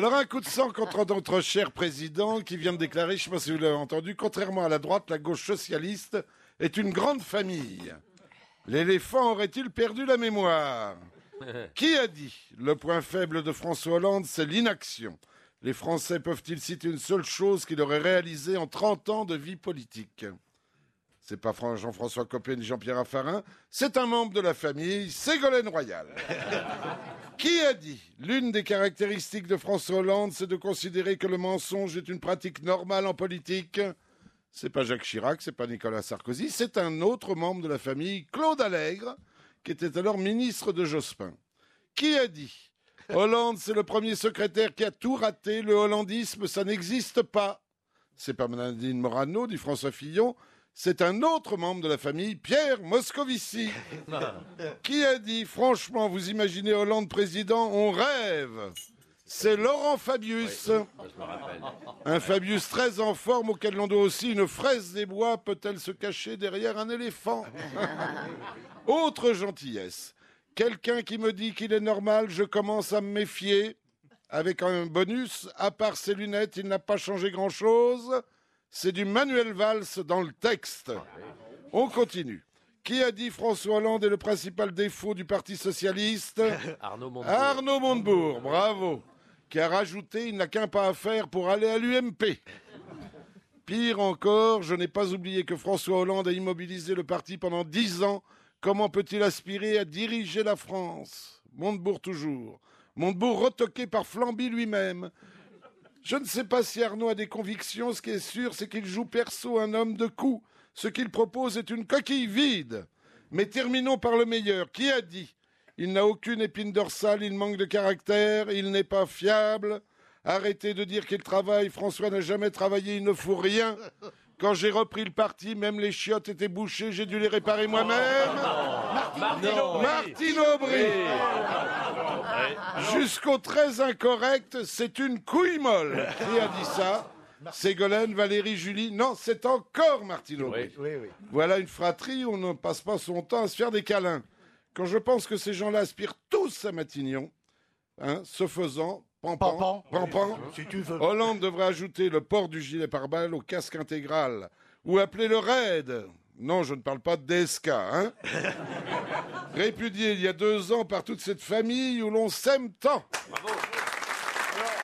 Alors un coup de sang contre notre cher président qui vient de déclarer, je ne sais pas si vous l'avez entendu, contrairement à la droite, la gauche socialiste est une grande famille. L'éléphant aurait-il perdu la mémoire? Qui a dit? Le point faible de François Hollande, c'est l'inaction. Les Français peuvent-ils citer une seule chose qu'il aurait réalisée en 30 ans de vie politique? C'est pas Jean-François Copé ni Jean-Pierre Raffarin, c'est un membre de la famille, Ségolène Royal. Qui a dit L'une des caractéristiques de François Hollande, c'est de considérer que le mensonge est une pratique normale en politique? C'est pas Jacques Chirac, c'est pas Nicolas Sarkozy, c'est un autre membre de la famille, Claude Allègre, qui était alors ministre de Jospin. Qui a dit Hollande, c'est le premier secrétaire qui a tout raté, le hollandisme, ça n'existe pas? C'est pas Nadine Morano, dit François Fillon, c'est un autre membre de la famille, Pierre Moscovici. qui a dit Franchement, vous imaginez Hollande président, on rêve. C'est Laurent Fabius. Un Fabius très en forme auquel l'on doit aussi une fraise des bois peut-elle se cacher derrière un éléphant? Autre gentillesse. Quelqu'un qui me dit qu'il est normal, je commence à me méfier. Avec un bonus, à part ses lunettes, il n'a pas changé grand-chose. C'est du Manuel Valls dans le texte. On continue. Qui a dit François Hollande est le principal défaut du Parti socialiste Arnaud Montebourg. Arnaud Montebourg, bravo qui a rajouté il n'a qu'un pas à faire pour aller à l'UMP. Pire encore, je n'ai pas oublié que François Hollande a immobilisé le parti pendant dix ans. Comment peut-il aspirer à diriger la France? Montebourg toujours. Montebourg retoqué par Flamby lui-même. Je ne sais pas si Arnaud a des convictions. Ce qui est sûr, c'est qu'il joue perso un homme de coup. Ce qu'il propose est une coquille vide. Mais terminons par le meilleur. Qui a dit il n'a aucune épine dorsale, il manque de caractère, il n'est pas fiable. Arrêtez de dire qu'il travaille, François n'a jamais travaillé, il ne faut rien. Quand j'ai repris le parti, même les chiottes étaient bouchées, j'ai dû les réparer moi-même. Martine Aubry. Jusqu'au très incorrect, c'est une couille molle. Qui a dit ça? Ségolène, Valérie, Julie. Non, c'est encore Martine Aubry. Voilà une fratrie où on ne passe pas son temps à se faire des câlins. Quand je pense que ces gens-là aspirent tous à Matignon, hein, ce faisant, pampan, pampan, si tu veux. Hollande devrait ajouter le port du gilet pare-balles au casque intégral, ou appeler le raid. Non, je ne parle pas de DSK, hein. Répudié il y a deux ans par toute cette famille où l'on s'aime tant.